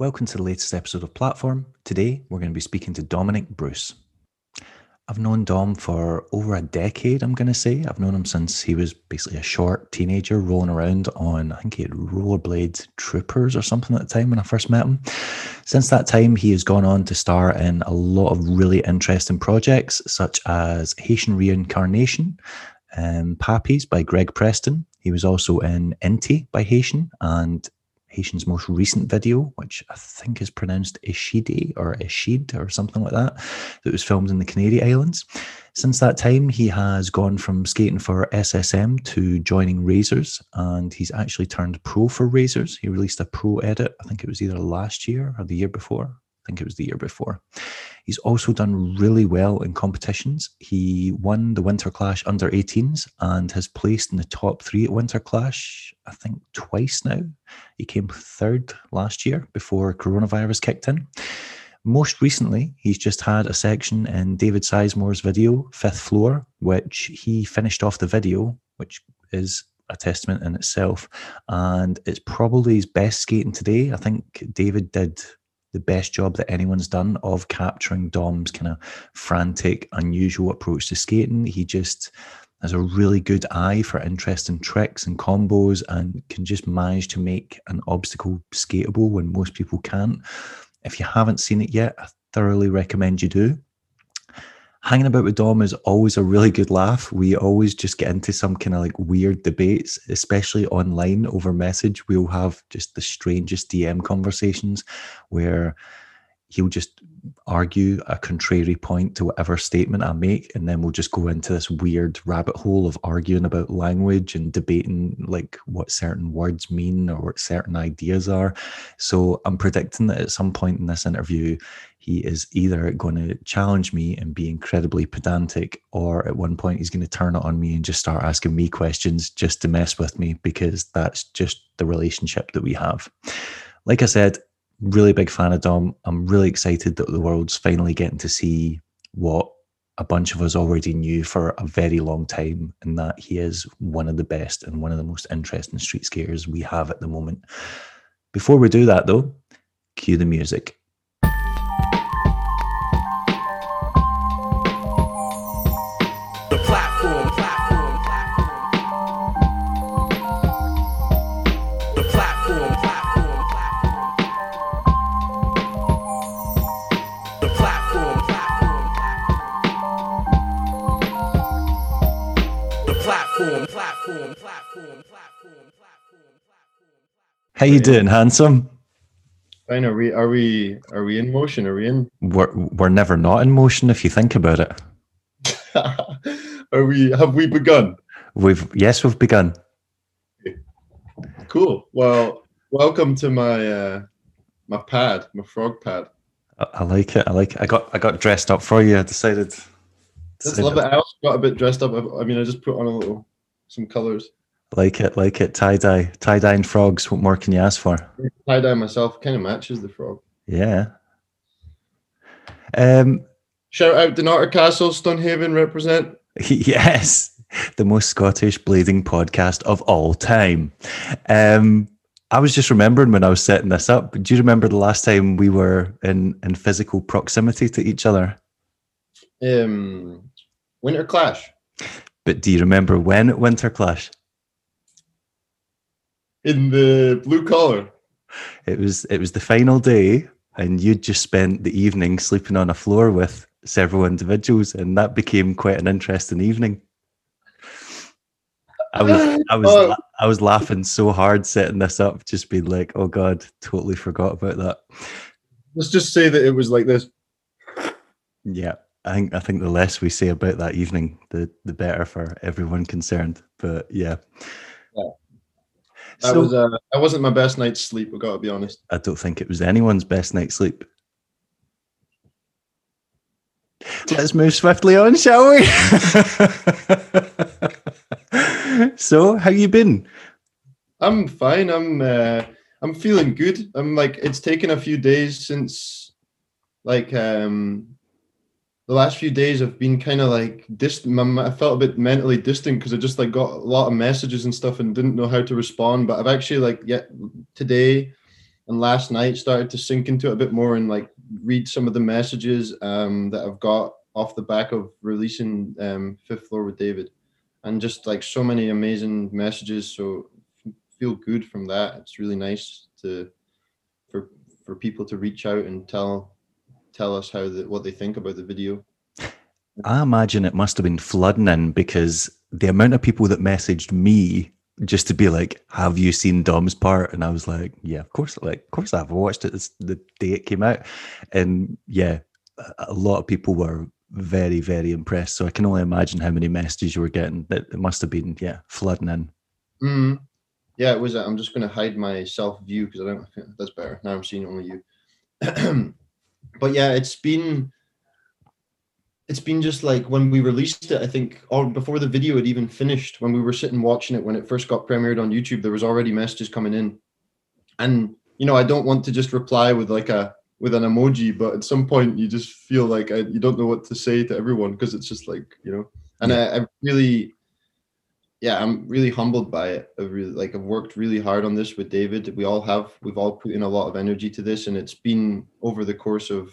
Welcome to the latest episode of Platform. Today, we're going to be speaking to Dominic Bruce. I've known Dom for over a decade, I'm going to say. I've known him since he was basically a short teenager rolling around on, I think he had rollerblade troopers or something at the time when I first met him. Since that time, he has gone on to star in a lot of really interesting projects, such as Haitian Reincarnation, um, and Pappies by Greg Preston. He was also in Inti by Haitian and Haitian's most recent video, which I think is pronounced Ishide or Ishid or something like that, that was filmed in the Canary Islands. Since that time, he has gone from skating for SSM to joining Razors, and he's actually turned pro for Razors. He released a pro edit, I think it was either last year or the year before think it was the year before. He's also done really well in competitions. He won the Winter Clash under 18s and has placed in the top three at Winter Clash, I think twice now. He came third last year before coronavirus kicked in. Most recently, he's just had a section in David Sizemore's video, Fifth Floor, which he finished off the video, which is a testament in itself. And it's probably his best skating today. I think David did the best job that anyone's done of capturing Dom's kind of frantic, unusual approach to skating. He just has a really good eye for interesting tricks and combos and can just manage to make an obstacle skatable when most people can't. If you haven't seen it yet, I thoroughly recommend you do hanging about with Dom is always a really good laugh. We always just get into some kind of like weird debates, especially online over message. We'll have just the strangest DM conversations where he'll just argue a contrary point to whatever statement I make, and then we'll just go into this weird rabbit hole of arguing about language and debating like what certain words mean or what certain ideas are. So I'm predicting that at some point in this interview, he is either going to challenge me and be incredibly pedantic, or at one point he's going to turn it on me and just start asking me questions just to mess with me because that's just the relationship that we have. Like I said, really big fan of Dom. I'm really excited that the world's finally getting to see what a bunch of us already knew for a very long time, and that he is one of the best and one of the most interesting street skaters we have at the moment. Before we do that, though, cue the music. How you doing, handsome? Fine. Are we? Are we? Are we in motion? Are we in? We're we're never not in motion if you think about it. are we? Have we begun? We've yes, we've begun. Cool. Well, welcome to my uh, my pad, my frog pad. I, I like it. I like it. I got I got dressed up for you. I decided. Just love it. I also got a bit dressed up. I mean, I just put on a little some colors. Like it, like it. Tie dye, tie dye and frogs. What more can you ask for? Tie dye myself kind of matches the frog. Yeah. Um. Shout out Dunnottar Castle, Stonehaven represent. Yes, the most Scottish blading podcast of all time. Um. I was just remembering when I was setting this up. Do you remember the last time we were in in physical proximity to each other? Um, Winter Clash. But do you remember when at Winter Clash? In the blue collar. It was it was the final day, and you'd just spent the evening sleeping on a floor with several individuals, and that became quite an interesting evening. I was I was oh. I was laughing so hard setting this up, just being like, "Oh God, totally forgot about that." Let's just say that it was like this. Yeah, I think I think the less we say about that evening, the the better for everyone concerned. But yeah, that so, was uh, that wasn't my best night's sleep. I got to be honest. I don't think it was anyone's best night's sleep. Let's move swiftly on, shall we? so, how you been? I'm fine. I'm uh, I'm feeling good. I'm like it's taken a few days since like um the last few days have been kind of like distant. I felt a bit mentally distant because I just like got a lot of messages and stuff and didn't know how to respond. But I've actually like yet today, and last night started to sink into it a bit more and like read some of the messages um, that I've got off the back of releasing um, Fifth Floor with David, and just like so many amazing messages. So feel good from that. It's really nice to for for people to reach out and tell tell us how the, what they think about the video. I imagine it must have been flooding in because the amount of people that messaged me just to be like, "Have you seen Dom's part?" And I was like, "Yeah, of course. Like, of course, I've watched it. It's the day it came out." And yeah, a lot of people were very, very impressed. So I can only imagine how many messages you were getting. That it must have been, yeah, flooding in. Mm. Yeah, it was. I'm just going to hide my self view because I don't. That's better. Now I'm seeing only you. but yeah, it's been it's been just like when we released it, I think, or before the video had even finished, when we were sitting watching it when it first got premiered on YouTube, there was already messages coming in. And, you know, I don't want to just reply with like a, with an emoji, but at some point you just feel like I, you don't know what to say to everyone because it's just like, you know, and yeah. I, I really, yeah, I'm really humbled by it. I really like I've worked really hard on this with David. We all have. We've all put in a lot of energy to this, and it's been over the course of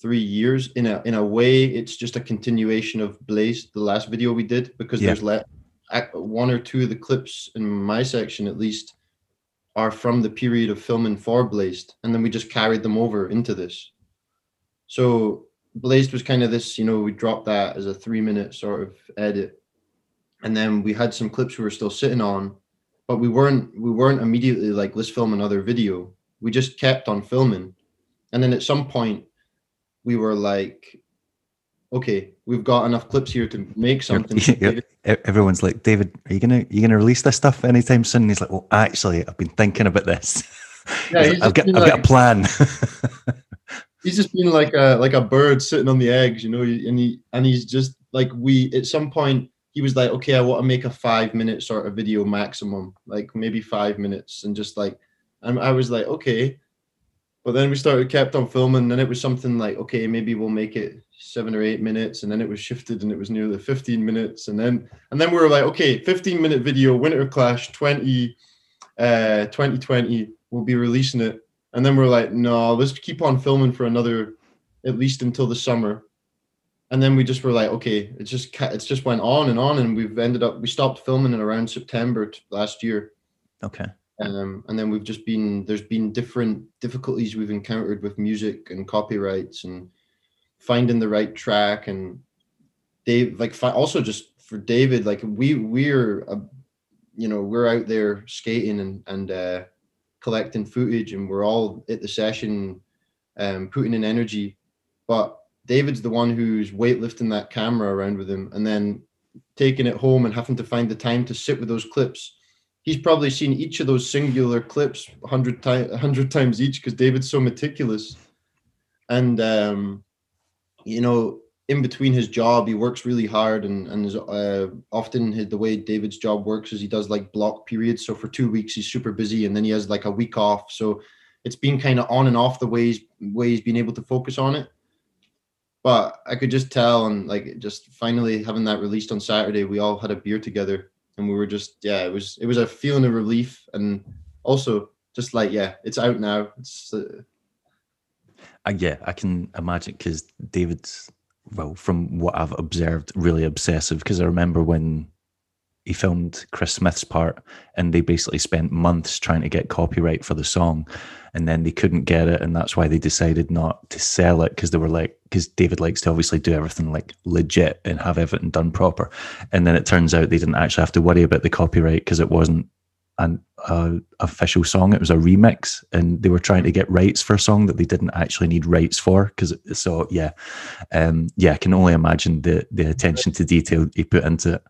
three years. In a in a way, it's just a continuation of Blaze, the last video we did, because yeah. there's let one or two of the clips in my section at least are from the period of filming for Blazed, and then we just carried them over into this. So Blazed was kind of this, you know, we dropped that as a three minute sort of edit, and then we had some clips we were still sitting on, but we weren't we weren't immediately like let's film another video. We just kept on filming, and then at some point we were like, okay, we've got enough clips here to make something. Yeah, Everyone's like, David, are you gonna you gonna release this stuff anytime soon? And he's like, well, actually, I've been thinking about this. Yeah, like, I've got I've like, got a plan. he's just been like a like a bird sitting on the eggs, you know, and he and he's just like we at some point he was like, okay, I want to make a five minute sort of video maximum, like maybe five minutes, and just like, and I was like, okay, but then we started kept on filming, and it was something like, okay, maybe we'll make it seven or eight minutes, and then it was shifted, and it was nearly 15 minutes, and then and then we were like, okay, 15 minute video, Winter Clash 20, uh, 2020, we'll be releasing it, and then we're like, no, let's keep on filming for another, at least until the summer, and then we just were like, okay, it just it's just went on and on, and we've ended up we stopped filming in around September last year. Okay. Um, and then we've just been there's been different difficulties we've encountered with music and copyrights and finding the right track and Dave like also just for David like we we're a, you know we're out there skating and and uh, collecting footage and we're all at the session um, putting in energy but David's the one who's weightlifting that camera around with him and then taking it home and having to find the time to sit with those clips. He's probably seen each of those singular clips 100 times 100 times each because david's so meticulous. And um, you know in between his job he works really hard and and is, uh, often his, the way david's job works is he does like block periods. So for two weeks he's super busy and then he has like a week off. So it's been kind of on and off the ways way he's been able to focus on it but i could just tell and like just finally having that released on saturday we all had a beer together and we were just yeah it was it was a feeling of relief and also just like yeah it's out now. It's uh, uh, yeah i can imagine because david's well from what i've observed really obsessive because i remember when he filmed chris smith's part and they basically spent months trying to get copyright for the song and then they couldn't get it and that's why they decided not to sell it because they were like because david likes to obviously do everything like legit and have everything done proper. And then it turns out they didn't actually have to worry about the copyright because it wasn't an uh, official song it was a remix and they were trying to get rights for a song that they didn't actually need rights for because so yeah. Um yeah i can only imagine the the attention to detail he put into it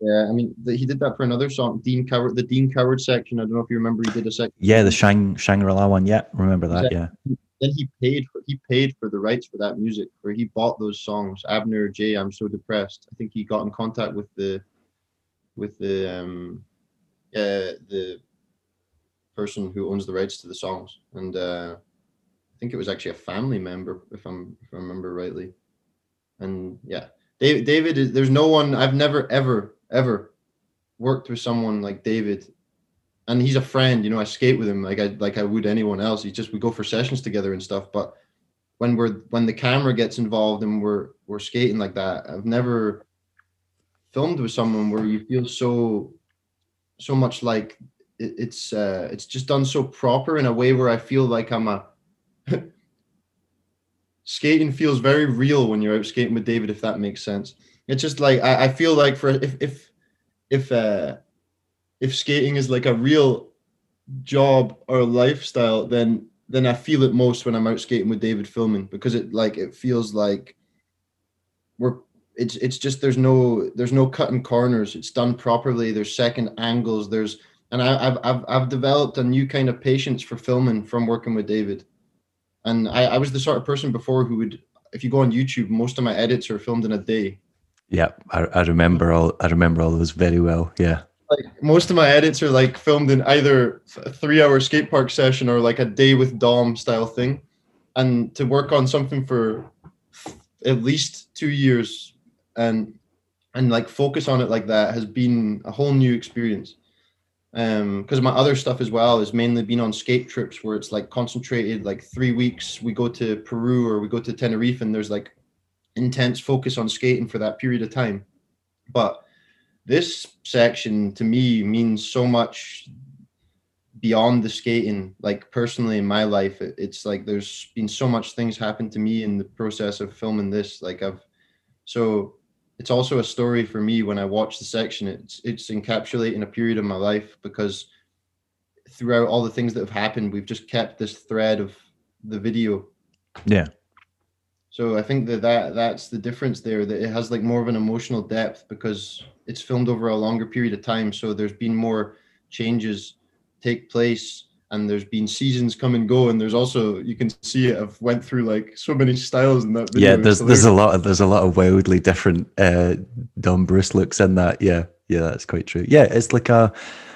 yeah, I mean, the, he did that for another song, Dean Coward, the Dean Coward section. I don't know if you remember, he did a section. Yeah, the Shang Shangri La one. Yeah, remember that. Yeah. Then he paid for he paid for the rights for that music, where he bought those songs. Abner Jay, I'm so depressed. I think he got in contact with the, with the um, uh, the person who owns the rights to the songs, and uh, I think it was actually a family member, if I'm if I remember rightly. And yeah, David, David is. There's no one. I've never ever ever worked with someone like David and he's a friend. You know, I skate with him like I like I would anyone else. He just we go for sessions together and stuff. But when we're when the camera gets involved and we're we're skating like that, I've never filmed with someone where you feel so so much like it, it's uh it's just done so proper in a way where I feel like I'm a skating feels very real when you're out skating with David, if that makes sense. It's just like I, I feel like for if if if uh if skating is like a real job or lifestyle, then then I feel it most when I'm out skating with David filming because it like it feels like we're it's it's just there's no there's no cutting corners. It's done properly. There's second angles. There's and I, have I've I've developed a new kind of patience for filming from working with David. And I, I was the sort of person before who would if you go on YouTube, most of my edits are filmed in a day. Yeah, I, I remember all I remember all those very well. Yeah like most of my edits are like filmed in either a three hour skate park session or like a day with Dom style thing. And to work on something for at least two years and and like focus on it like that has been a whole new experience. Um, because my other stuff as well has mainly been on skate trips where it's like concentrated, like three weeks. We go to Peru or we go to Tenerife, and there's like intense focus on skating for that period of time. But this section to me means so much beyond the skating. Like personally in my life it, it's like there's been so much things happen to me in the process of filming this. Like i've so it's also a story for me when i watch the section it's it's encapsulating a period of my life because throughout all the things that have happened we've just kept this thread of the video. Yeah so i think that, that that's the difference there that it has like more of an emotional depth because it's filmed over a longer period of time, so there's been more changes take place and there's been seasons come and go. And there's also you can see it i've went through like so many styles in that video. Yeah there's there's a lot of there's a lot of wildly different uh dom bruce looks in that. Yeah yeah that's quite true. Yeah it's like a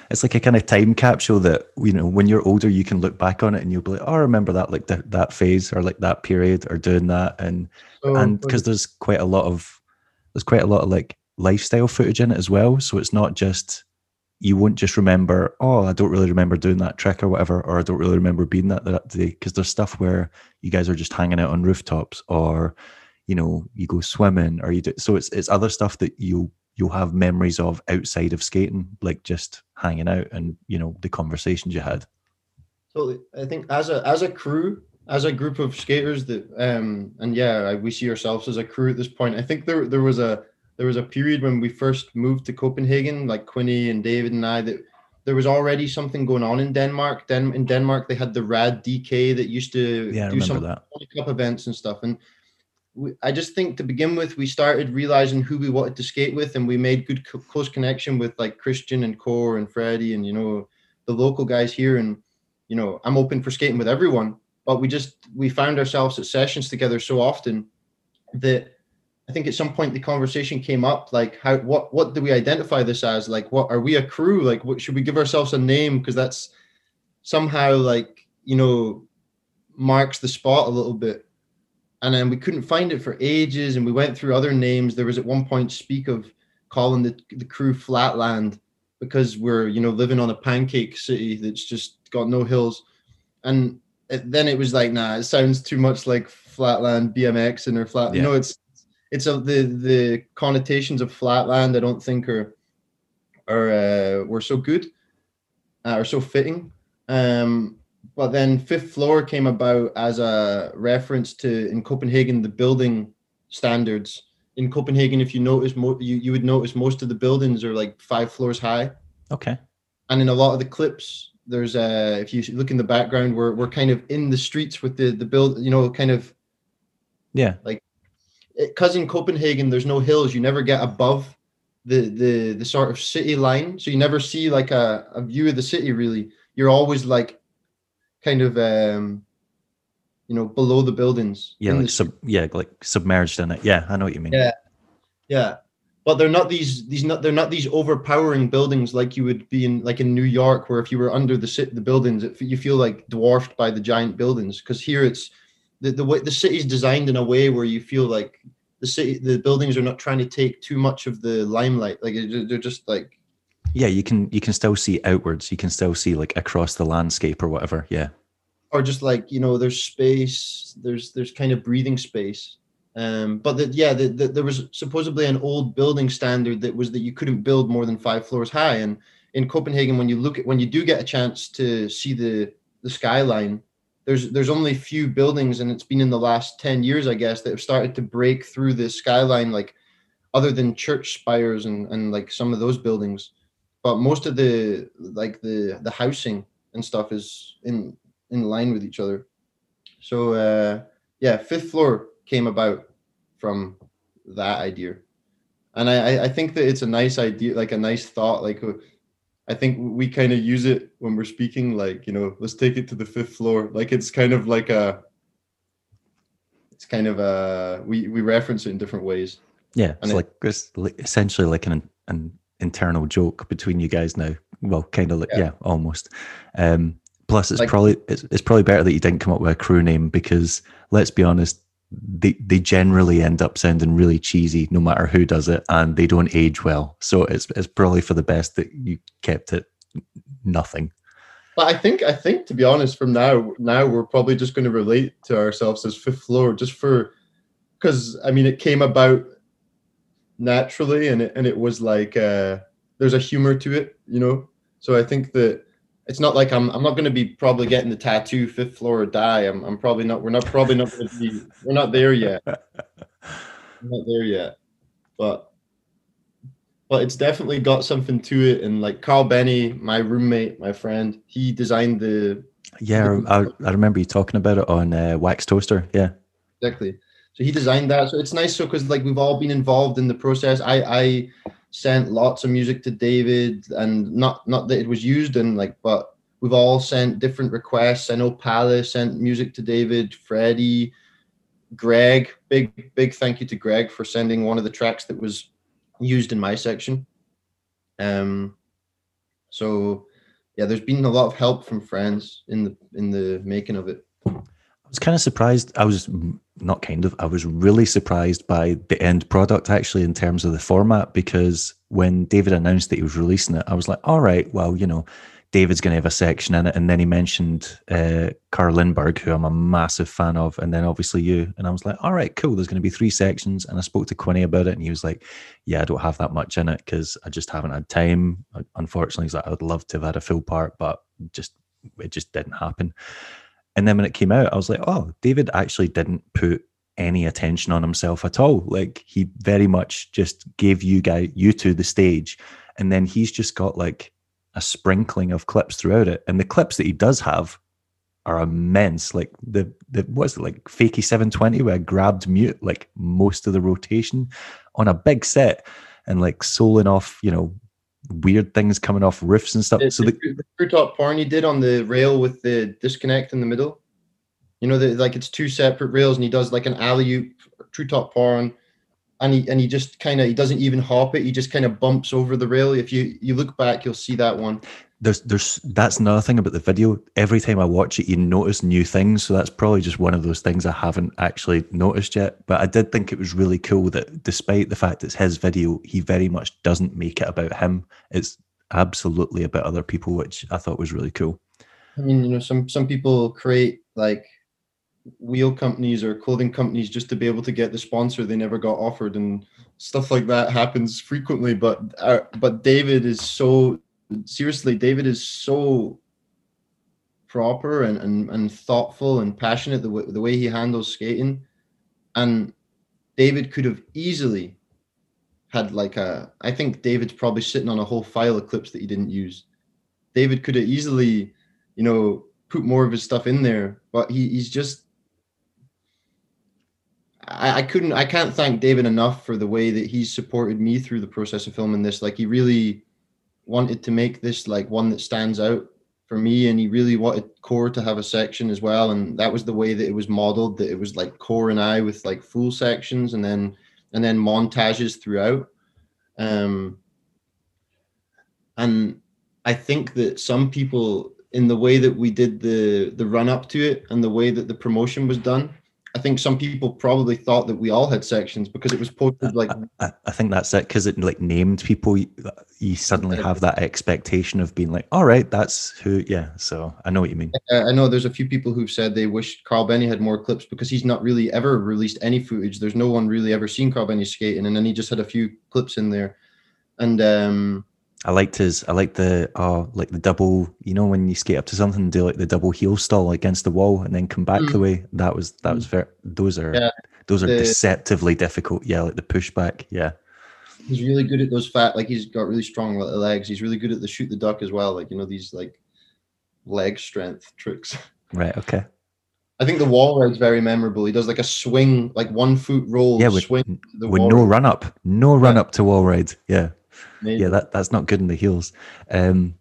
it's like a kind of time capsule that you know when you're older you can look back on it and you'll be like oh I remember that like that that phase or like that period or doing that and so, and because there's quite a lot of there's quite a lot of like lifestyle footage in it as well. So it's not just you won't just remember, oh, I don't really remember doing that trick or whatever, or I don't really remember being that that day. Because there's stuff where you guys are just hanging out on rooftops, or you know, you go swimming, or you do. So it's it's other stuff that you you'll have memories of outside of skating, like just hanging out and you know the conversations you had. Totally, I think as a as a crew, as a group of skaters that, um, and yeah, we see ourselves as a crew at this point. I think there there was a there was a period when we first moved to Copenhagen, like Quinny and David and I, that there was already something going on in Denmark. Den in Denmark, they had the Rad DK that used to yeah, do some that. cup events and stuff. And we, I just think to begin with, we started realizing who we wanted to skate with, and we made good co- close connection with like Christian and Core and Freddie and you know the local guys here. And you know, I'm open for skating with everyone, but we just we found ourselves at sessions together so often that I think at some point the conversation came up like how what what do we identify this as? Like what are we a crew? Like what should we give ourselves a name? Because that's somehow like you know marks the spot a little bit and then we couldn't find it for ages and we went through other names. There was at one point speak of calling the, the crew flatland because we're you know living on a pancake city that's just got no hills. And it, then it was like nah it sounds too much like flatland bmx and or flat yeah. you know it's it's a, the the connotations of flatland i don't think are are uh, were so good uh, are so fitting. Um but then fifth floor came about as a reference to in copenhagen the building standards. In copenhagen if you notice mo- you, you would notice most of the buildings are like five floors high. Okay. And in a lot of the clips there's a if you look in the background we're, we're kind of in the streets with the the build you know kind of yeah. Like because in Copenhagen there's no hills, you never get above the the the sort of city line, so you never see like a, a view of the city. Really, you're always like kind of um you know below the buildings. Yeah, like sub yeah like submerged in it. Yeah, I know what you mean. Yeah, yeah. But they're not these these not they're not these overpowering buildings like you would be in like in New York, where if you were under the the buildings, it, you feel like dwarfed by the giant buildings. Because here it's the, the way the city's designed in a way where you feel like the city the buildings are not trying to take too much of the limelight like they're just like Yeah, you can you can still see outwards. You can still see like across the landscape or whatever. Yeah. Or just like you know, there's space. There's there's kind of breathing space. Um, but that yeah, the, the, there was supposedly an old building standard that was that you couldn't build more than five floors high. And in Copenhagen, when you look at when you do get a chance to see the the skyline, there's there's only few buildings, and it's been in the last ten years, I guess, that have started to break through the skyline, like other than church spires and and like some of those buildings but most of the like the the housing and stuff is in in line with each other. So uh yeah fifth floor came about from that idea. And i i think that it's a nice idea like a nice thought like uh, i think we kind of use it when we're speaking like you know let's take it to the fifth floor. Like it's kind of like a it's kind of a we we reference it in different ways. Yeah it's and like it's essentially like an an internal joke between you guys now. Well, kind of like yeah, yeah almost. Um, plus, it's like, probably it's, it's probably better that you didn't come up with a crew name because let's be honest, they they generally end up sounding really cheesy no matter who does it, and they don't age well. So it's it's probably for the best that you kept it nothing. But I think I think to be honest, from now now we're probably just going to relate to ourselves as fifth floor, just for because I mean it came about naturally and it, and it was like uh, there's a humor to it you know? So i think that it's not like i'm i'm not going to be probably getting the tattoo fifth floor or die. I'm, I'm probably not we're not probably not going to be we're not there yet. Not there yet. But but it's definitely got something to it and like carl benny my roommate my friend he designed the yeah i, I remember you talking about it on uh, wax toaster yeah. Exactly so he designed that. So it's nice. So because like we've all been involved in the process. I I sent lots of music to David, and not not that it was used in like, but we've all sent different requests. I know Palace sent music to David, Freddie, Greg. Big big thank you to Greg for sending one of the tracks that was used in my section. Um, so yeah, there's been a lot of help from friends in the in the making of it. I was kind of surprised. I was not kind of, I was really surprised by the end product actually in terms of the format because when David announced that he was releasing it, I was like, all right, well, you know, David's going to have a section in it. And then he mentioned uh, Carl Lindberg, who I'm a massive fan of, and then obviously you. And I was like, all right, cool. There's going to be three sections. And I spoke to Quinny about it, and he was like, yeah, I don't have that much in it because I just haven't had time. Unfortunately, he's like, I would love to have had a full part, but just it just didn't happen. And then when it came out, I was like, oh, David actually didn't put any attention on himself at all. Like he very much just gave you guys you to the stage. And then he's just got like a sprinkling of clips throughout it. And the clips that he does have are immense. Like the the what's it like fakey 720 where I grabbed mute like most of the rotation on a big set and like soloing off, you know, weird things coming off roofs and stuff. The, so the, the true top porn he did on the rail with the disconnect in the middle. You know, the, like it's two separate rails, and he does like an alley oop, true top porn, and he and he just kind of he doesn't even hop it. He just kind of bumps over the rail. If you you look back, you'll see that one. There's there's that's another thing about the video. Every time I watch it, you notice new things. So that's probably just one of those things I haven't actually noticed yet. But I did think it was really cool that despite the fact it's his video, he very much doesn't make it about him. It's absolutely about other people, which I thought was really cool. I mean, you know, some some people create like wheel companies or clothing companies just to be able to get the sponsor they never got offered and stuff like that happens frequently. But uh, but david is so seriously david is so proper and, and, and thoughtful and passionate the way, the way he handles skating. And david could have easily had like a i think david's probably sitting on a whole file of clips that he didn't use. David could have easily you know put more of his stuff in there but he, he's just I, I couldn't I can't thank David enough for the way that he's supported me through the process of filming this. Like he really wanted to make this like one that stands out for me and he really wanted core to have a section as well and that was the way that it was modeled that it was like core and i with like full sections and then and then montages throughout um and i think that some people in the way that we did the the run up to it and the way that the promotion was done I think some people probably thought that we all had sections because it was posted like. I, I think that's it because it like named people. You, you suddenly have that expectation of being like, all right, that's who. Yeah, so I know what you mean. I know there's a few people who've said they wish Carl Benny had more clips because he's not really ever released any footage. There's no one really ever seen Carl Benny skating, and then he just had a few clips in there, and um, I liked his. I liked the uh like the double. You know when you skate up to something and do like the double heel stall against the wall and then come back mm. the way. That was that was very. Those are yeah, those are the, deceptively difficult. Yeah, like the pushback. Yeah. He's really good at those fat. Like he's got really strong legs. He's really good at the shoot the duck as well. Like you know these like leg strength tricks. Right. Okay. I think the wall ride's very memorable. He does like a swing, like one foot roll. Yeah, with, swing with no run up, no run yeah. up to wall ride. Yeah. Maybe. Yeah, that, that's not good in the heels. Um,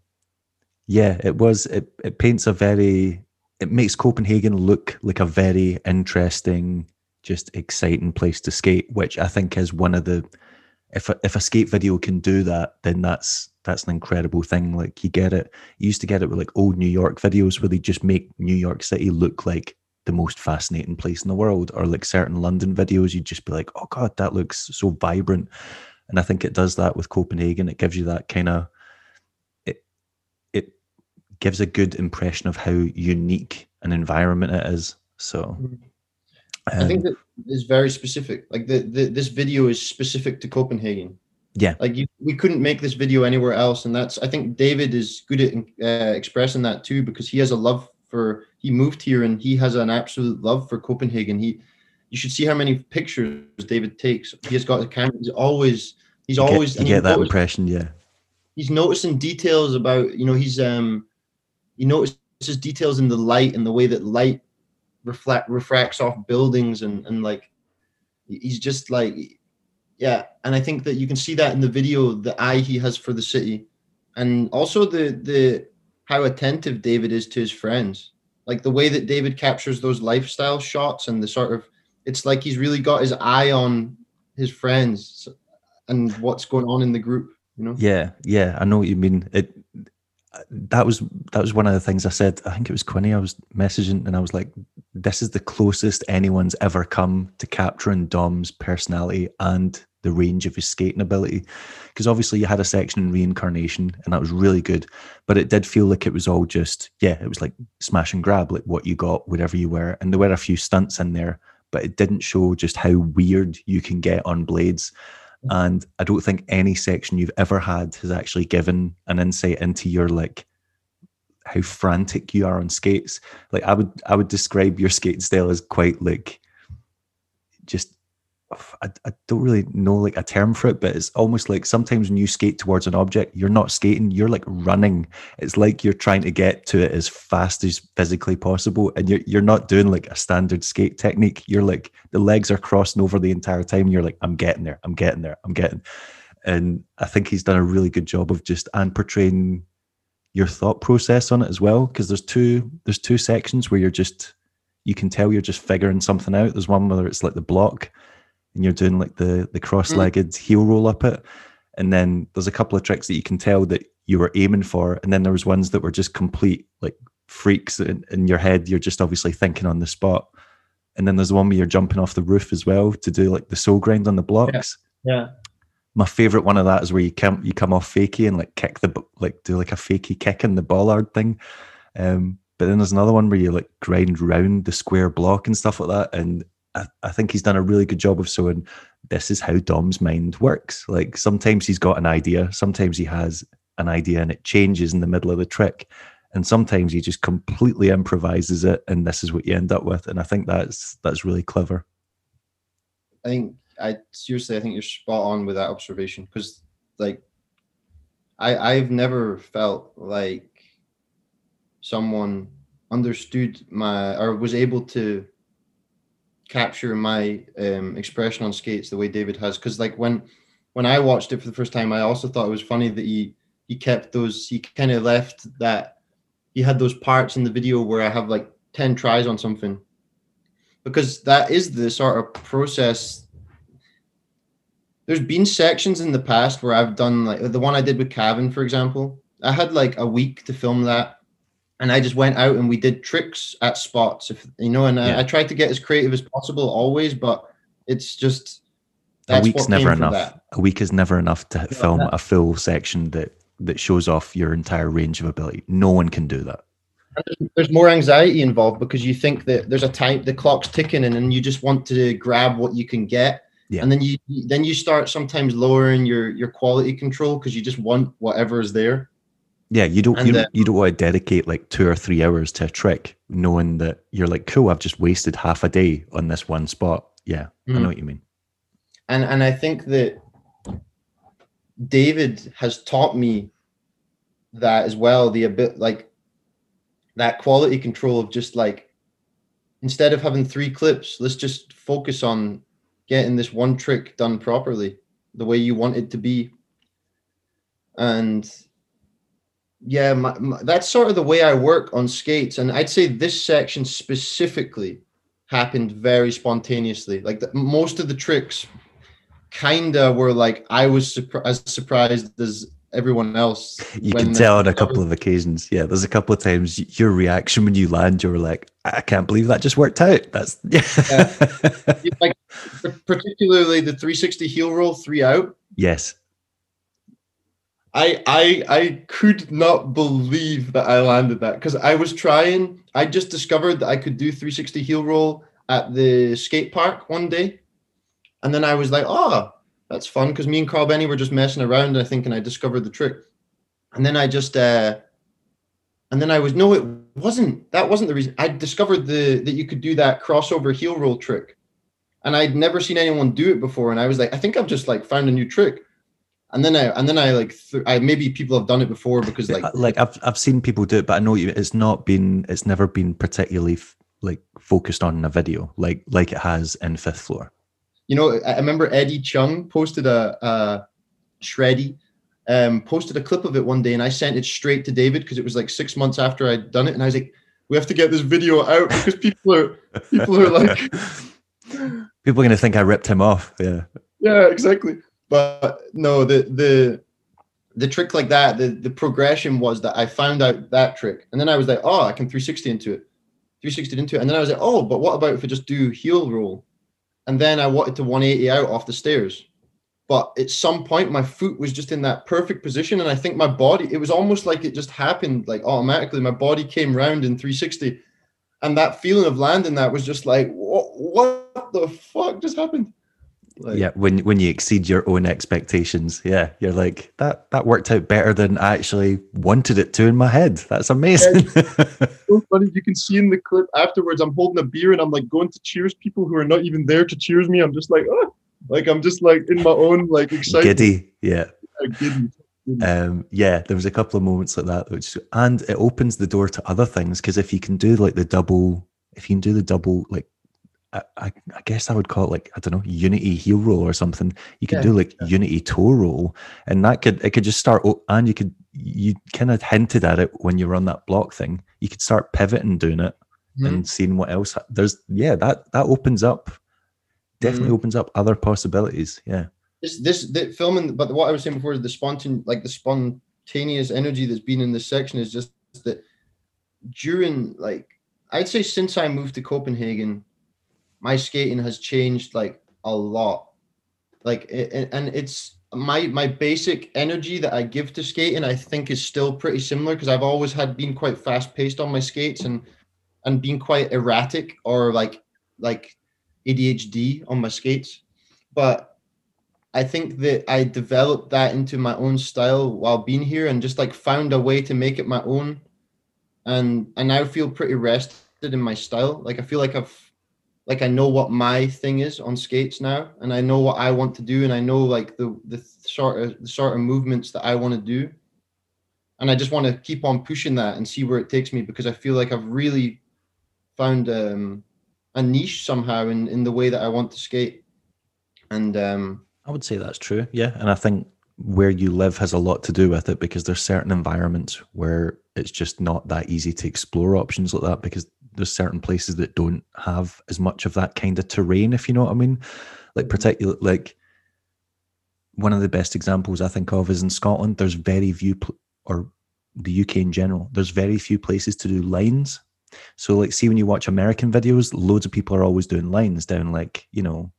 yeah, it was. It, it paints a very. It makes Copenhagen look like a very interesting, just exciting place to skate, which I think is one of the. If a, if a skate video can do that, then that's that's an incredible thing. Like you get it. You used to get it with like old New York videos where they just make New York City look like the most fascinating place in the world, or like certain London videos, you'd just be like, "Oh God, that looks so vibrant." And I think it does that with Copenhagen. It gives you that kind of it it gives a good impression of how unique an environment it is. So um, I think um, that is very specific. Like the, the this video is specific to Copenhagen. Yeah, like you, we couldn't make this video anywhere else, and that's I think David is good at uh, expressing that too because he has a love for. He moved here and he has an absolute love for Copenhagen. He you should see how many pictures David takes. He has got a camera. He's always he's you always get, you get that impression, yeah. He's noticing details about you know he's um he notices details in the light and the way that light reflect refracts off buildings and and like he's just like yeah and i think that you can see that in the video the eye he has for the city and also the the how attentive david is to his friends like the way that david captures those lifestyle shots and the sort of it's like he's really got his eye on his friends and what's going on in the group you know? Yeah yeah i know what you mean. It that was that was one of the things i said i think it was quinny i was messaging and i was like this is the closest anyone's ever come to capturing dom's personality and the range of his skating ability. Because obviously you had a section in reincarnation and that was really good but it did feel like it was all just yeah it was like smash and grab like what you got whatever you were and there were a few stunts in there but it didn't show just how weird you can get on blades. Mm. And I don't think any section you've ever had has actually given an insight into your like how frantic you are on skates. Like I would I would describe your skate style as quite like just I, I don't really know like a term for it, but it's almost like sometimes when you skate towards an object, you're not skating, you're like running. It's like you're trying to get to it as fast as physically possible. And you're you're not doing like a standard skate technique. You're like the legs are crossing over the entire time. You're like, I'm getting there, I'm getting there, I'm getting. And I think he's done a really good job of just and portraying your thought process on it as well. Because there's two there's two sections where you're just you can tell you're just figuring something out. There's one where it's like the block and you're doing like the the cross-legged mm. heel roll up it. And then there's a couple of tricks that you can tell that you were aiming for. And then there was ones that were just complete like freaks in, in your head you're just obviously thinking on the spot. And then there's the one where you're jumping off the roof as well to do like the soul grind on the blocks. Yeah, yeah. my favorite one of that is where you come you come off fakie and like kick the like do like a fakie kick in the bollard thing. Um but then there's another one where you like grind round the square block and stuff like that. And I, think he's done a really good job of showing this is how Dom's mind works. Like sometimes he's got an idea, sometimes he has an idea and it changes in the middle of the trick. And sometimes he just completely improvises it and this is what you end up with. And I think that's that's really clever. I think I seriously I think you're spot on with that observation because like I I've never felt like someone understood my or was able to capture my um, expression on skates the way David has. Because like when when I watched it for the first time, I also thought it was funny that he he kept those. He kind of left that he had those parts in the video where I have like ten tries on something, because that is the sort of process. There's been sections in the past where I've done like the one I did with Kevin, for example. I had like a week to film that, and I just went out and we did tricks at spots, if you know, and Yeah. I, I tried to get as creative as possible always, but it's just a week's never enough. A week is never enough to Yeah, film that- a full section that that shows off your entire range of ability. No one can do that. There's more anxiety involved because you think that there's a time the clock's ticking and then you just want to grab what you can get. Yeah. And then you then you start sometimes lowering your your quality control because you just want whatever is there. Yeah, you don't And you, you don't want to dedicate like two or three hours to a trick, knowing that you're like, cool, I've just wasted half a day on this one spot. Yeah, I Mhm. know what you mean. and and I think that David has taught me that as well. The bit like that quality control of just like instead of having three clips, let's just focus on getting this one trick done properly, the way you want it to be. And yeah, my, my, that's sort of the way I work on skates. And I'd say this section specifically happened very spontaneously. Like the, most of the tricks kinda were like I was surpri- as surprised as everyone else. You can tell on a couple of occasions. Yeah, there's a couple of times your reaction when you land, you're like, I can't believe that just worked out. That's yeah. like particularly the 360 heel roll three out. yes. I I I could not believe that I landed that because I was trying. I just discovered that I could do 360 heel roll at the skate park one day, and then I was like, "Oh, that's fun." Because me and Carl Benny were just messing around, I think, and I discovered the trick. And then I just, uh, and then I was no, it wasn't. That wasn't the reason. I discovered the that you could do that crossover heel roll trick, and I'd never seen anyone do it before. And I was like, I think I've just like found a new trick. And then I and then I like th- I maybe people have done it before because like Like, like I've I've seen people do it, but I know you. It's not been. It's never been particularly f- like focused on in a video, like like it has in Fifth Floor. you know I I remember Eddie Chung posted a, a Shreddy um posted a clip of it one day and I sent it straight to David because it was like six months after I'd done it and I was like we have to get this video out because people are people are like people are going to think I ripped him off. Yeah. yeah exactly but no the the the trick like that the the progression was that I found out that trick and then I was like oh I can 360 into it 360 into it. And then I was like oh but what about if I just do heel roll? And then I wanted to 180 out off the stairs. But at some point my foot was just in that perfect position and I think my body it was almost like it just happened like automatically. My body came round in 360 and that feeling of landing that was just like what what the fuck just happened like, yeah. When when you exceed your own expectations, yeah, you're like that. That worked out better than I actually wanted it to in my head. That's amazing. so funny. You can see in the clip afterwards, I'm holding a beer and I'm like going to cheers people who are not even there to cheers me. I'm just like, oh, like I'm just like in my own like excitement. Giddy. Yeah. like, giddy. um yeah there was a couple of moments like that which and it opens the door to other things because if you can do like the double if you can do the double like I, I, I guess I would call it like I don't know unity heel roll or something. You could Yeah, do like unity toe roll, and that could it could just start. And you could you kind of hinted at it when you were on that block thing. You could start pivoting doing it Mhm. and seeing what else. There's yeah that that opens up definitely opens up other possibilities. Yeah, This this the filming, but what I was saying before is the spontan like the spontaneous energy that's been in this section is just that during like I'd say since I moved to Copenhagen, my skating has changed like a lot. Like it, and it's my my basic energy that I give to skating I think is still pretty similar because I've always had been quite fast paced on my skates and and being quite erratic or like like ADHD on my skates. But I think that I developed that into my own style while being here and just like found a way to make it my own. And I now feel pretty rested in my style. Like I feel like I've like I know what my thing is on skates now and I know what I want to do and I know like the the sort of the sort of movements that I want to do. And I just want to keep on pushing that and see where it takes me because I feel like I've really found um a niche somehow in in the way that I want to skate. And um I would say that's true. Yeah, and I think where you live has a lot to do with it because there's certain environments where it's just not that easy to explore options like that because there's certain places that don't have as much of that kind of terrain if you know what I mean like mm. particular like one of the best examples I think of is in Scotland there's very few pl- or the UK in general, there's very few places to do lines. So, like, see when you watch American videos, loads of people are always doing lines down, like, you know,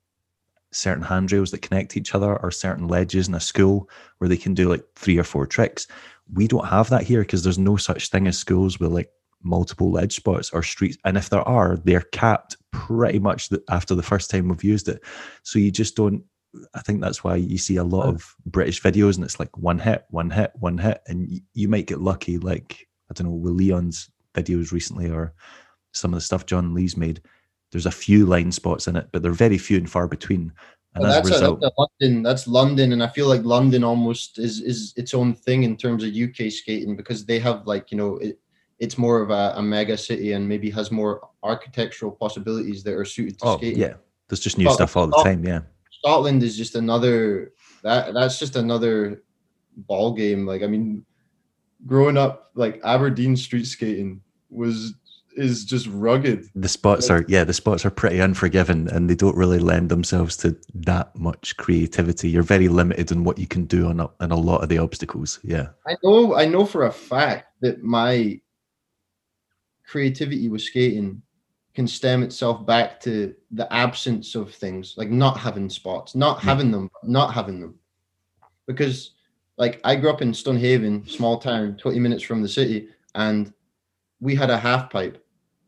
certain handrails that connect each other or certain ledges in a school where they can do like three or four tricks. We don't have that here because there's no such thing as schools with like multiple ledge spots or streets. And if there are, they're capped pretty much after the first time we've used it. So you just don't I think that's why you see a lot hmm. of British videos and it's like one hit, one hit, one hit, and you, might get lucky. Like I don't know, with Leon's videos recently or some of the stuff John Lee's made. There's a few line spots in it, but they're very few and far between. And well, that's, result, a, that's a London. That's London, and I feel like London almost is is its own thing in terms of UK skating because they have like you know it, it's more of a, a mega city and maybe has more architectural possibilities that are suited to oh, skating. Yeah, there's just new but stuff all the time. Yeah, Scotland is just another that that's just another ball game. Like I mean, growing up, like Aberdeen street skating was is just rugged. The spots like, are yeah, the spots are pretty unforgiving and they don't really lend themselves to that much creativity. You're very limited in what you can do on a, on a lot of the obstacles. Yeah. I know I know for a fact that my creativity with skating can stem itself back to the absence of things like not having spots not hmm. having them not having them. Because like i grew up in stonehaven small town 20 minutes from the city and we had a half pipe.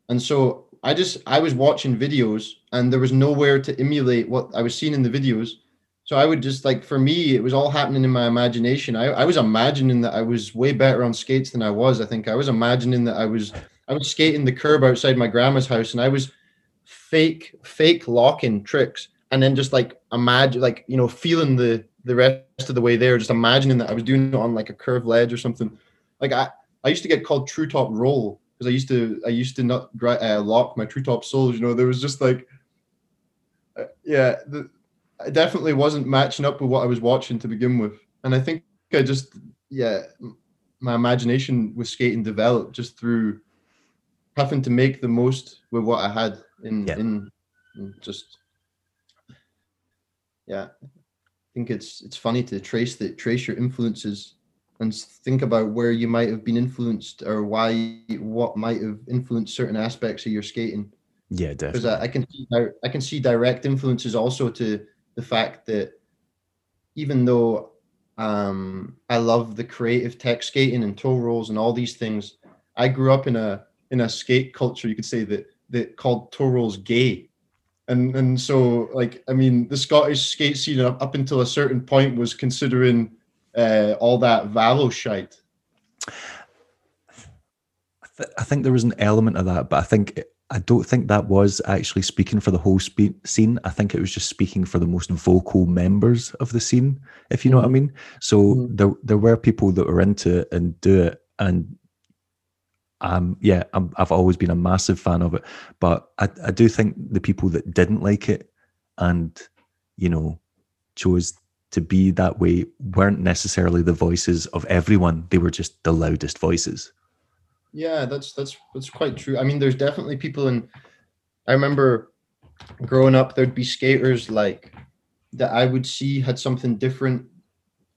And so i just i was watching videos and there was nowhere to emulate what i was seeing in the videos. So i would just like for me it was all happening in my imagination. I, I was imagining that i was way better on skates than i was i think. I was imagining that i was I was skating the curb outside my grandma's house, and I was fake fake locking tricks, and then just like imagine like you know feeling the the rest of the way there, just imagining that I was doing it on like a curved ledge or something. Like I I used to get called true top roll because I used to I used to not uh, lock my true top soles. You know, there was just like uh, yeah, the, I definitely wasn't matching up with what I was watching to begin with, and I think I just yeah my imagination with skating developed just through having to make the most with what I had in yeah. in, in just yeah. I think it's it's funny to trace the trace your influences and think about where you might have been influenced or why what might have influenced certain aspects of your skating. Yeah, definitely. Because I, I can see I can see direct influences also to the fact that even though um, I love the creative tech skating and toe rolls and all these things, I grew up in a in a skate culture, you could say that that called toe rolls gay. And and so like I mean the Scottish skate scene up, up until a certain point was considering uh, all that valo shite. I think there was an element of that, but I think I don't think that was actually speaking for the whole spe- scene. I think it was just speaking for the most vocal members of the scene, if you know mm-hmm. what I mean. So mm-hmm. there there were people that were into it and do it, and um, yeah, i have always been a massive fan of it, but I, I do think the people that didn't like it and you know chose to be that way weren't necessarily the voices of everyone; they were just the loudest voices. Yeah, that's that's that's quite true. I mean, there's definitely people in. I remember growing up, there'd be skaters like that I would see had something different,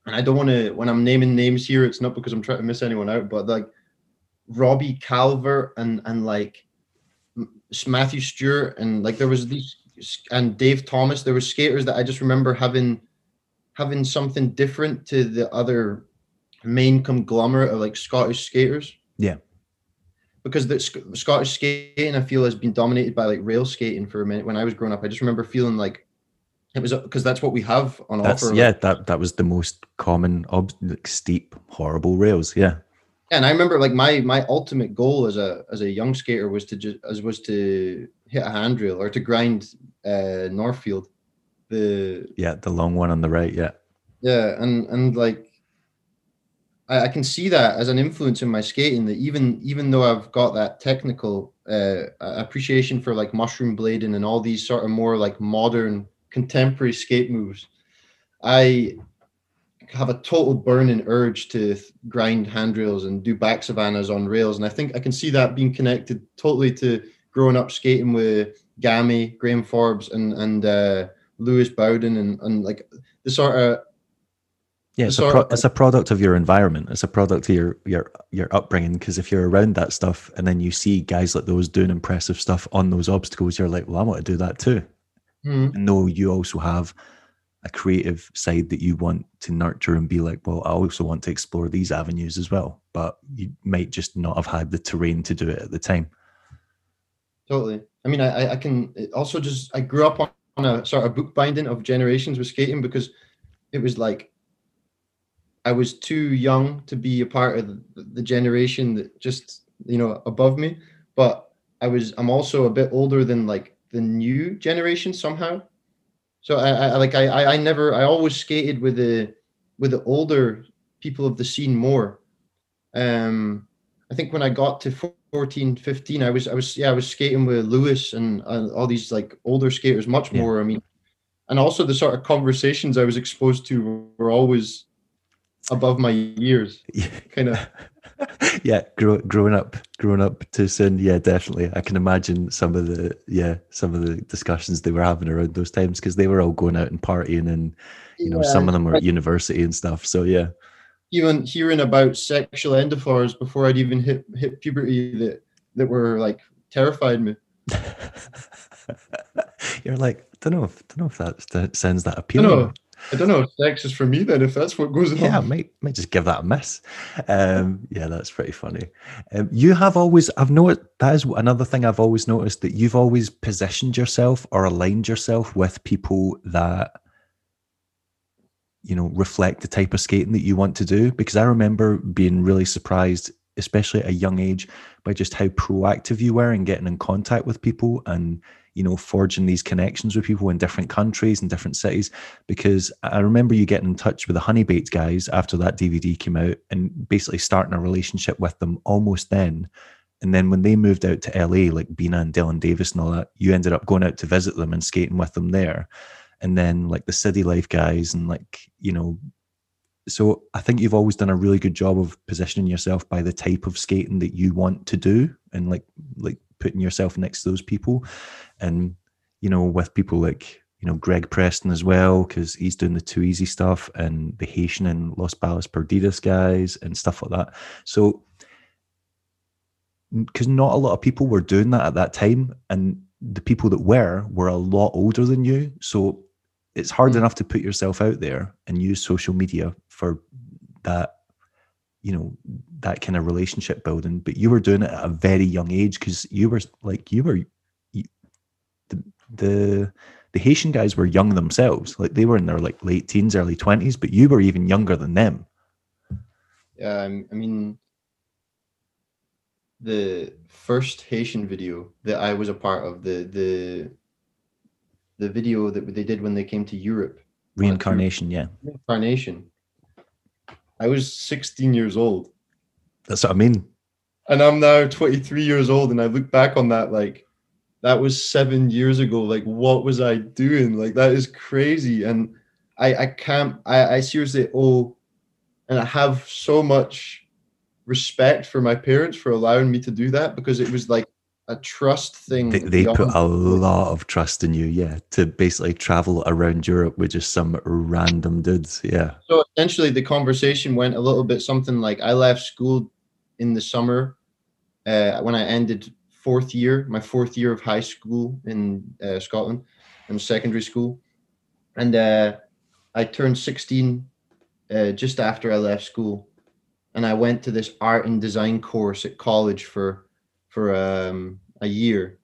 and I don't want to. When I'm naming names here, it's not because I'm trying to miss anyone out, but like Robbie Calvert and and like Matthew Stewart and like there was these and Dave Thomas. There were skaters that I just remember having having something different to the other main conglomerate of like Scottish skaters. Yeah. Because the Sc- Scottish skating, I feel, has been dominated by like rail skating for a minute. When I was growing up, I just remember feeling like it was because that's what we have on that's, offer. Yeah, that that was the most common, ob- like, steep, horrible rails. Yeah and I remember like my my ultimate goal as a as a young skater was to just as was to hit a handrail or to grind uh Northfield. The yeah, the long one on the right, yeah. Yeah, and and like I, I can see that as an influence in my skating that even even though I've got that technical uh appreciation for like mushroom blading and all these sort of more like modern contemporary skate moves, I have a total burning urge to grind handrails and do back savannas on rails. And I think I can see that being connected totally to growing up skating with Gammy, Graham Forbes, and and uh, Lewis Bowden, and and like the sort of Yeah, it's a, pro- it's a product of your environment. It's a product of your your your upbringing. Because if you're around that stuff, and then you see guys like those doing impressive stuff on those obstacles, you're like, well, I want to do that too. Mm. And know you also have a creative side that you want to nurture and be like, well, I also want to explore these avenues as well. But you might just not have had the terrain to do it at the time. Totally. I mean, I, I can also just, I grew up on, a sort of bookbinding of generations with skating because it was like, I was too young to be a part of the generation that just, you know, above me. But I was, I'm also a bit older than like the new generation somehow so I, I like I I never I always skated with the with the older people of the scene more. Um, I think when I got to 14, 15, I was I was yeah I was skating with Lewis and uh, all these like older skaters much yeah. more. I mean, and also the sort of conversations I was exposed to were always above my years. Yeah. Kind of yeah, grow, growing up, growing up too soon. Yeah, definitely. I can imagine some of the yeah some of the discussions they were having around those times because they were all going out and partying, and you know yeah, some of them were at university and stuff. So yeah, even hearing about sexual endophores before I'd even hit hit puberty that that were like terrified me. You're like, I don't know if I don't know if that, that sends that appeal. I don't know if sex is for me then, if that's what goes on. Yeah, I might, might just give that a miss. Um, yeah, that's pretty funny. Um, you have always, I've noticed, that is another thing I've always noticed that you've always positioned yourself or aligned yourself with people that, you know, reflect the type of skating that you want to do. Because I remember being really surprised, especially at a young age, by just how proactive you were in getting in contact with people and you know, forging these connections with people in different countries and different cities. Because I remember you getting in touch with the Honeybaked guys after that DVD came out and basically starting a relationship with them almost then. And then when they moved out to LA, like Bina and Dylan Davis and all that, you ended up going out to visit them and skating with them there. And then like the City Life guys and like, you know, so I think you've always done a really good job of positioning yourself by the type of skating that you want to do and like like putting yourself next to those people. And you know with people like you know greg preston as well because he's doing the too easy stuff and the haitian and los balas perdidas guys and stuff like that. So because not a lot of people were doing that at that time and the people that were were a lot older than you. So it's hard mm. enough to put yourself out there and use social media for that you know that kind of relationship building but you were doing it at a very young age because you were like you were you, the, the the haitian guys were young themselves. Like they were in their like late teens early 20s but you were even younger than them. Yeah i mean the first haitian video that i was a part of the the the video that they did when they came to europe. Reincarnation yeah. Reincarnation I was 16 years old. That's what I mean. And I'm now 23 years old, and I look back on that like that was seven years ago. Like, what was I doing? Like, that is crazy. And I I can't I, I seriously oh, and I have so much respect for my parents for allowing me to do that because it was like a trust thing. They, they put a lot of trust in you, yeah, to basically travel around Europe with just some random dudes, yeah. So essentially, the conversation went a little bit something like I left school in the summer uh, when I ended fourth year, my fourth year of high school in uh, Scotland, in secondary school, and uh, I turned sixteen uh, just after I left school, and I went to this art and design course at college for for um, a year,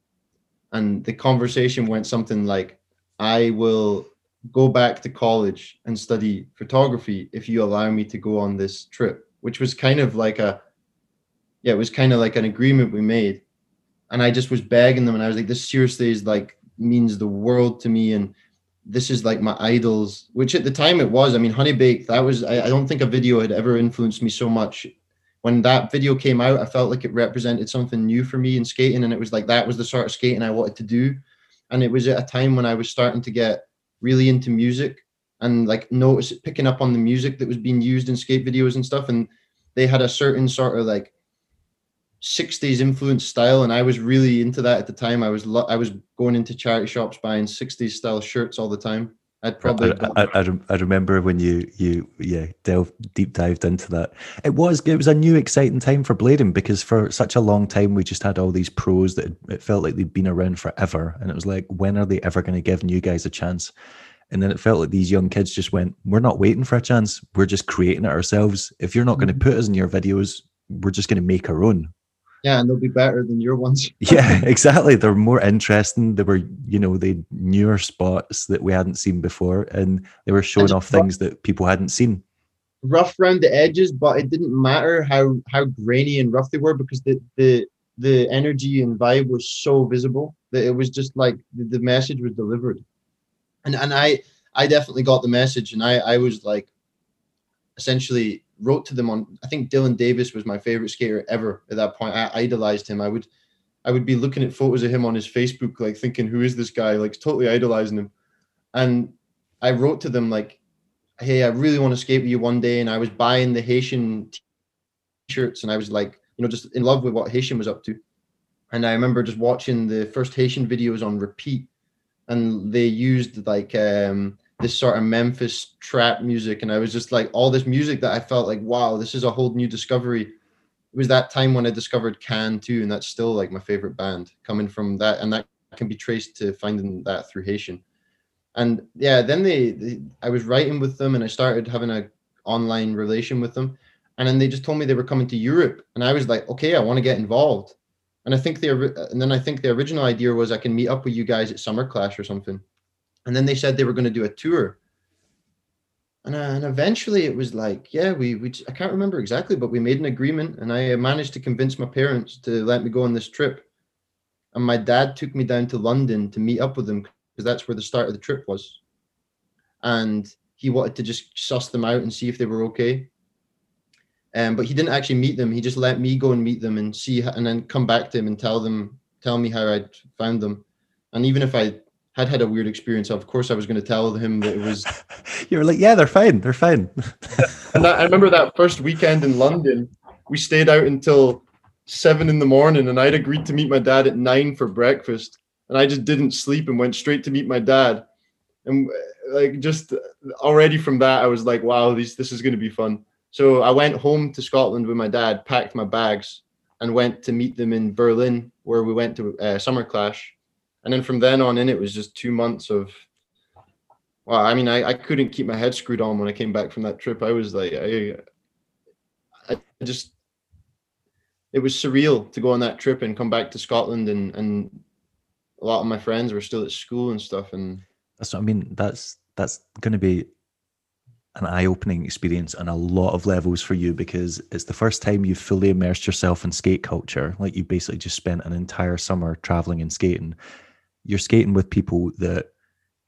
and the conversation went something like, "I will go back to college and study photography if you allow me to go on this trip," which was kind of like a, yeah, it was kind of like an agreement we made, and I just was begging them, and I was like, "This seriously is like means the world to me," and this is like my idols, which at the time it was. I mean, Honeybaked, that was, I, I, don't think a video had ever influenced me so much when that video came out, I felt like it represented something new for me in skating. And it was like that was the sort of skating I wanted to do. And it was at a time when I was starting to get really into music and like notice picking up on the music that was being used in skate videos and stuff. And they had a certain sort of like 60s influence style. And I was really into that at the time. I was I was going into charity shops buying 60s style shirts all the time. I'd probably. I, I, I, remember when you you yeah delved deep dived into that. It was it was a new exciting time for blading because for such a long time we just had all these pros that it felt like they'd been around forever, and it was like when are they ever going to give new guys a chance? And then it felt like these young kids just went, "We're not waiting for a chance. We're just creating it ourselves. If you're not going to mm-hmm. put us in your videos, we're just going to make our own." Yeah, and they'll be better than your ones. yeah, exactly. They're more interesting. They were, you know, they newer spots that we hadn't seen before, and they were showing off rough, things that people hadn't seen. Rough around the edges, but it didn't matter how how grainy and rough they were because the the the energy and vibe was so visible that it was just like the, the message was delivered, and and I I definitely got the message, and I I was like essentially wrote to them on I think Dylan Davis was my favorite skater ever at that point. I idolized him. I would I would be looking at photos of him on his Facebook, like thinking, who is this guy? Like totally idolizing him. And I wrote to them like, hey, I really want to skate with you one day. And I was buying the Haitian t-shirts and I was like, you know, just in love with what Haitian was up to. And I remember just watching the first Haitian videos on repeat. And they used like um this sort of Memphis trap music. And I was just like, all this music that I felt like, wow, this is a whole new discovery. It was that time when I discovered Can too. And that's still like my favorite band coming from that. And that can be traced to finding that through Haitian. And yeah, then they, they I was writing with them and I started having a online relation with them. And then they just told me they were coming to Europe. And I was like, okay, I want to get involved. And I think the and then I think the original idea was I can meet up with you guys at Summer Clash or something and then they said they were going to do a tour. And, uh, and eventually it was like yeah we, we i can't remember exactly but we made an agreement and i managed to convince my parents to let me go on this trip. And my dad took me down to london to meet up with them because that's where the start of the trip was. And he wanted to just suss them out and see if they were okay. Um, but he didn't actually meet them. He just let me go and meet them and see and then come back to him and tell them tell me how i'd found them. And even if i had had a weird experience. Of course, I was going to tell him that it was. you were like, "Yeah, they're fine. They're fine." and that, I remember that first weekend in London. We stayed out until seven in the morning, and I'd agreed to meet my dad at nine for breakfast, and I just didn't sleep and went straight to meet my dad. And like just already from that, I was like, "Wow, this this is going to be fun." So I went home to Scotland with my dad, packed my bags, and went to meet them in Berlin, where we went to uh, Summer Clash and then from then on in, it was just two months of. Well, I mean, I, I couldn't keep my head screwed on when I came back from that trip. I was like, I, I just, it was surreal to go on that trip and come back to Scotland and and a lot of my friends were still at school and stuff. And that's what I mean. That's that's going to be an eye-opening experience on a lot of levels for you because it's the first time you've fully immersed yourself in skate culture. Like you basically just spent an entire summer traveling and skating you're skating with people that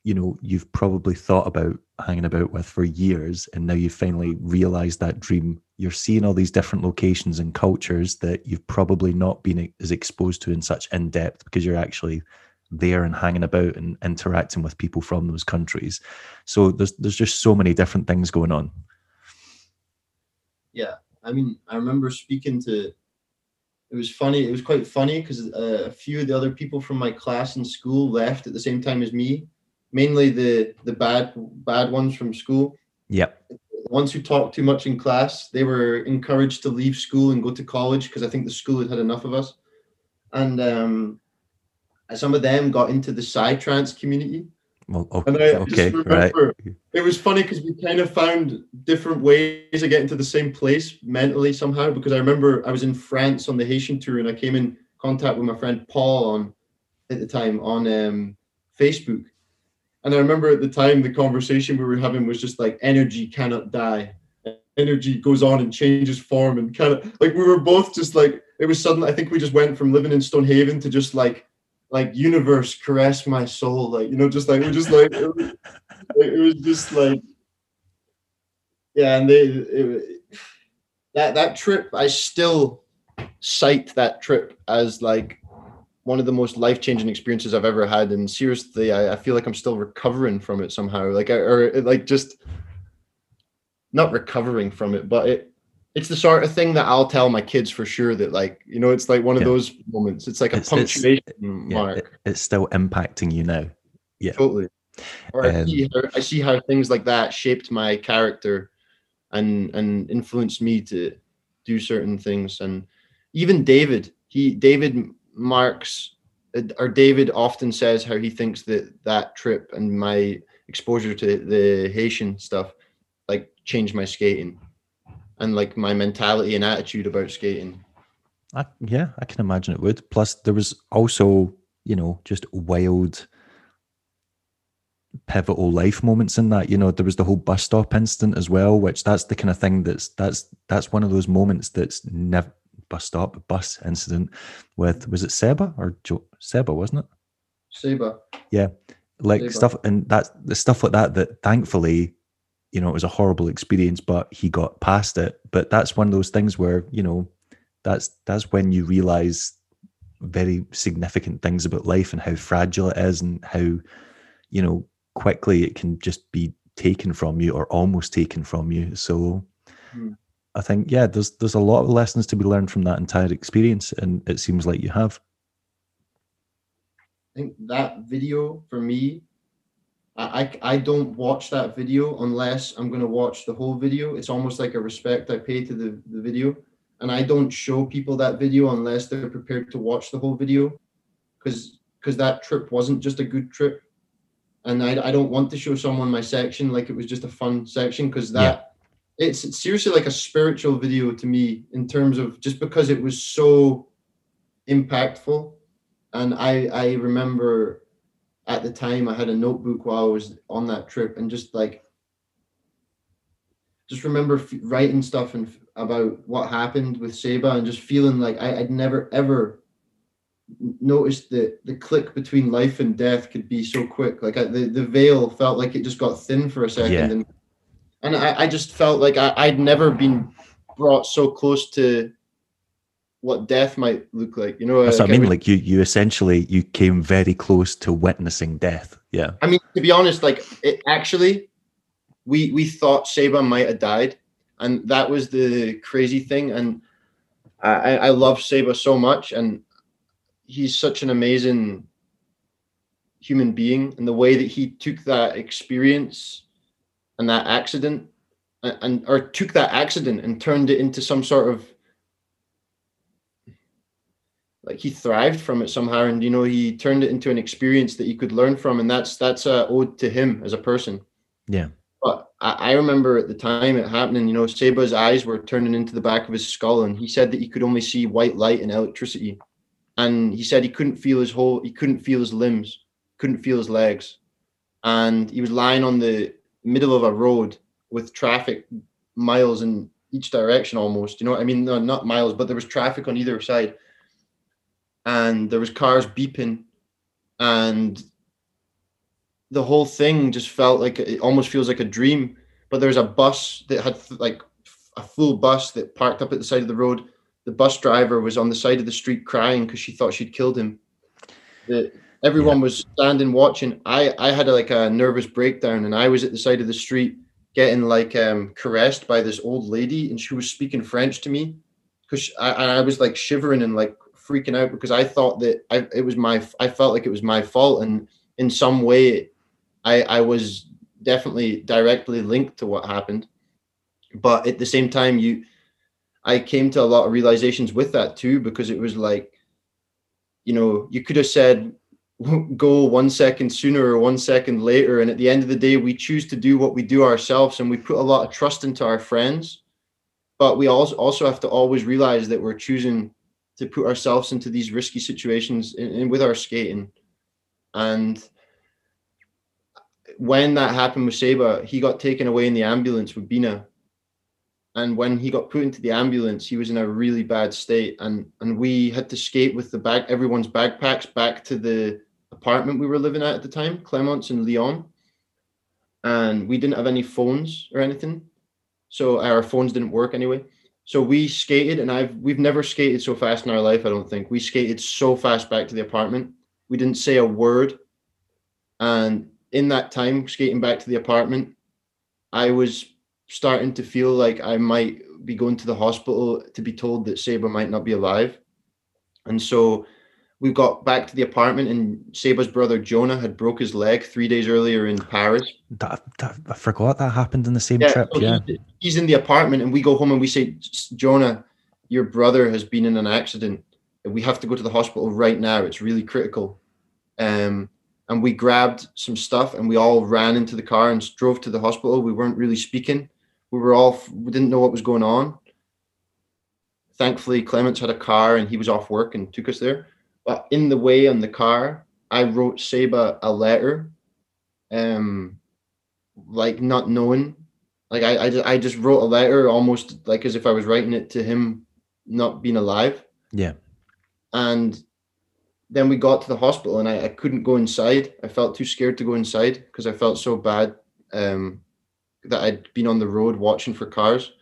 you know you've probably thought about hanging about with for years and now you've finally realized that dream. You're seeing all these different locations and cultures that you've probably not been as exposed to in such in depth because you're actually there and hanging about and interacting with people from those countries. So there's there's just so many different things going on. Yeah. I mean i remember speaking to it was funny. It was quite funny because uh, a few of the other people from my class in school left at the same time as me. Mainly the the bad bad ones from school. Yep. The ones who talked too much in class, they were encouraged to leave school and go to college because I think the school had had enough of us. And um, some of them got into the psytrance community. Well, okay, okay right. It was funny because we kind of found different ways of getting to the same place mentally somehow. Because I remember I was in France on the Haitian tour and I came in contact with my friend Paul on at the time on um, Facebook. And I remember at the time the conversation we were having was just like energy cannot die. Energy goes on and changes form and kind of like we were both just like it was sudden. I think we just went from living in Stonehaven to just like like universe caress my soul like you know just like we're just like it was, it was just like yeah and they it, that that trip i still cite that trip as like one of the most life-changing experiences i've ever had and seriously i, I feel like i'm still recovering from it somehow like I, or like just not recovering from it but it it's the sort of thing that I'll tell my kids for sure that like you know it's like one of yeah. those moments. It's like a it's, punctuation it's, mark. Yeah, it, it's still impacting you now. Yeah, totally. Or I, Um, see how, I see how things like that shaped my character and and influenced me to do certain things. And even David, he David marks or David often says how he thinks that that trip and my exposure to the Haitian stuff like changed my skating and like my mentality and attitude about skating. I, yeah, I can imagine it would. Plus, there was also, you know, just wild, pivotal life moments in that. You know, there was the whole bus stop incident as well, which that's the kind of thing that's that's that's one of those moments that's never bus stop bus incident with was it Seba or jo- Seba, wasn't it? Seba. Yeah, like Seba. stuff and that's the stuff like that. That thankfully, you know, it was a horrible experience, but he got past it. But that's one of those things where you know, that's that's when you realize very significant things about life and how fragile it is and how you know quickly it can just be taken from you or almost taken from you. So. Hmm. I think yeah, there's there's a lot of lessons to be learned from that entire experience, and it seems like you have. I think that video for me, I, I, I don't watch that video unless I'm going to watch the whole video. It's almost like a respect I pay to the, the video. And I don't show people that video unless they're prepared to watch the whole video because because that trip wasn't just a good trip. And I, I don't want to show someone my section like it was just a fun section because that it's, it's seriously like a spiritual video to me in terms of just because it was so impactful and I I remember at the time I had a notebook while I was on that trip and just like just remember f- writing stuff and f- about what happened with Seba and just feeling like I, I'd never ever noticed that the click between life and death could be so quick like I, the the veil felt like it just got thin for a second Yeah. and and I, I just felt like I, I'd never been brought so close to what death might look like you know That's what I mean. Like you, you essentially you came very close to witnessing death. Yeah, I mean, to be honest, like it actually, we we thought Seba might have died, and that was the crazy thing. And I I love Seba so much, and he's such an amazing human being, and the way that he took that experience and that accident, and, and or took that accident and turned it into some sort of like he thrived from it somehow and you know he turned it into an experience that he could learn from and that's that's a ode to him as a person. Yeah, but I, I remember at the time it happening you know seba's eyes were turning into the back of his skull and he said that he could only see white light and electricity. And he said he couldn't feel his whole he couldn't feel his limbs couldn't feel his legs. And he was lying on the middle of a road with traffic miles in each direction almost you know what i mean? No, not miles but there was traffic on either side and there was cars beeping and the whole thing just felt like it almost feels like a dream. But there was a bus that had like a full bus that parked up at the side of the road. The bus driver was on the side of the street crying because she thought she'd killed him. The, everyone was standing watching. I i had a, like a nervous breakdown and i was at the side of the street getting like um caressed by this old lady and she was speaking french to me because I, I was like shivering and like freaking out because I thought that I, it was my I felt like it was my fault. And in some way I I was definitely directly linked to what happened. But at the same time you I came to a lot of realizations with that too because it was like you know you could have said go one second sooner or one second later. And at the end of the day we choose to do what we do ourselves and we put a lot of trust into our friends. But we also also have to always realize that we're choosing to put ourselves into these risky situations in, in- with our skating and when that happened with Seba, he got taken away in the ambulance with Bina. And when he got put into the ambulance, he was in a really bad state. And and we had to skate with the bag, everyone's backpacks back to the apartment we were living at at the time, Clements in Lyon. And we didn't have any phones or anything. So our phones didn't work anyway. So we skated, and I've we've never skated so fast in our life. I don't think we skated so fast back to the apartment. We didn't say a word, and in that time skating back to the apartment, I was starting to feel like I might be going to the hospital to be told that Seba might not be alive, and so we got back to the apartment and Seba's brother Jonah had broke his leg three days earlier in Paris. That, that, I forgot that happened in the same trip. so Yeah. He's, he's in the apartment and we go home and we say, Jonah, your brother has been in an accident. We have to go to the hospital right now. It's really critical. Um, and we grabbed some stuff and we all ran into the car and drove to the hospital. We weren't really speaking. We were all, we didn't know what was going on. Thankfully, Clements had a car and he was off work and took us there. But in the way on the car, I wrote Seba a letter, um, like not knowing. Like I, I, just, I just wrote a letter almost like as if I was writing it to him, not being alive. Yeah. And then we got to the hospital and I, I couldn't go inside. I felt too scared to go inside because I felt so bad um, that I'd been on the road watching for cars.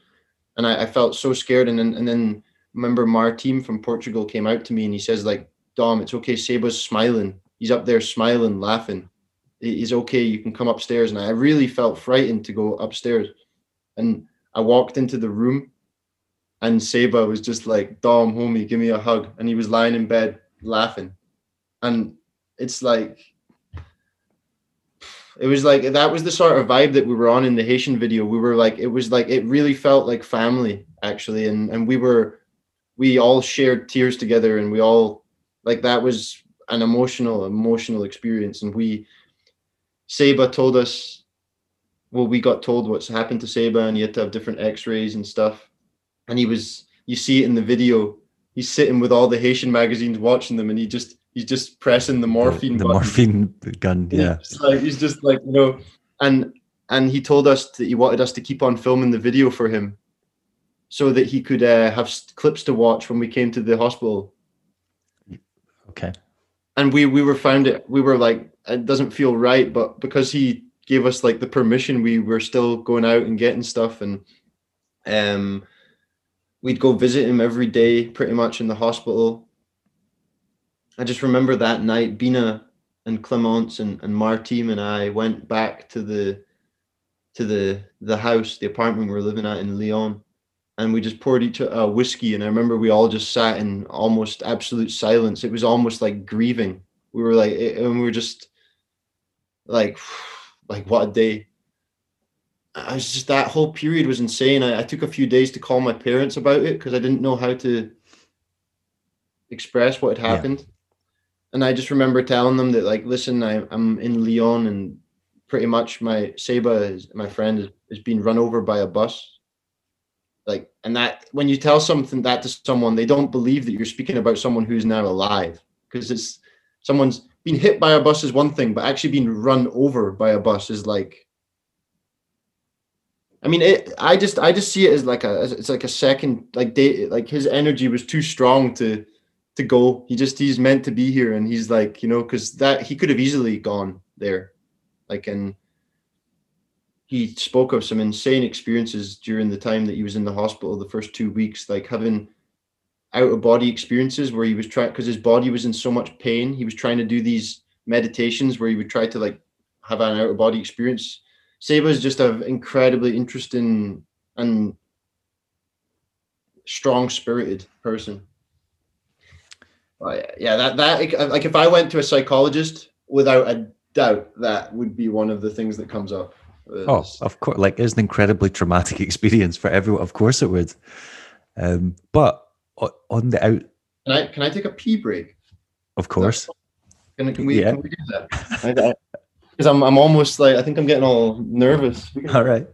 And I, I felt so scared. And then, and then remember Martin from Portugal came out to me and he says like, Dom, it's okay. Seba's smiling. He's up there smiling, laughing. He's okay. You can come upstairs. And I really felt frightened to go upstairs. And I walked into the room and Seba was just like, Dom, homie, give me a hug. And he was lying in bed laughing. And it's like, it was like, that was the sort of vibe that we were on in the Haitian video. We were like, it was like, it really felt like family actually. And, and we were, we all shared tears together and we all, like, that was an emotional, emotional experience. And we, Seba told us, well, we got told what's happened to Seba and he had to have different x-rays and stuff. And he was, you see it in the video, he's sitting with all the Haitian magazines watching them and he just, he's just pressing the morphine The, the morphine gun. Yeah. He's just like he's just like you know, and and he told us that he wanted us to keep on filming the video for him, so that he could uh, have clips to watch when we came to the hospital. Okay. And we we were found it. We were like, it doesn't feel right, but because he gave us like the permission, we were still going out and getting stuff, and um, we'd go visit him every day, pretty much in the hospital. I just remember that night, Bina and Clemence and, and Martim and I went back to the to the the house, the apartment we were living at in Lyon, and we just poured each a whiskey. And I remember we all just sat in almost absolute silence. It was almost like grieving. We were like, and we were just like, like what a day. I was just that whole period was insane. I, I took a few days to call my parents about it because I didn't know how to express what had Yeah. happened. And I just remember telling them that, like, listen, I, I'm in Lyon and pretty much my Seba, is, my friend, is, is being run over by a bus. Like, and that when you tell something that to someone, they don't believe that you're speaking about someone who's now alive because it's someone's been hit by a bus is one thing, but actually being run over by a bus is like I mean, it, I just I just see it as like a it's like a second like day like his energy was too strong to to go. He just he's meant to be here, and he's like you know because that he could have easily gone there, like and he spoke of some insane experiences during the time that he was in the hospital the first two weeks, like having out of body experiences where he was trying because his body was in so much pain. He was trying to do these meditations where he would try to like have an out of body experience. Seba is just an incredibly interesting and strong spirited person. But yeah, that that like if I went to a psychologist, without a doubt, that would be one of the things that comes up. Oh, of course. Like, it's an incredibly traumatic experience for everyone. Of course it would. Um, but on the out, Can I can I take a pee break? of course. Can, can we Yeah. can we do that? Because I'm I'm almost like I think I'm getting all nervous. All right.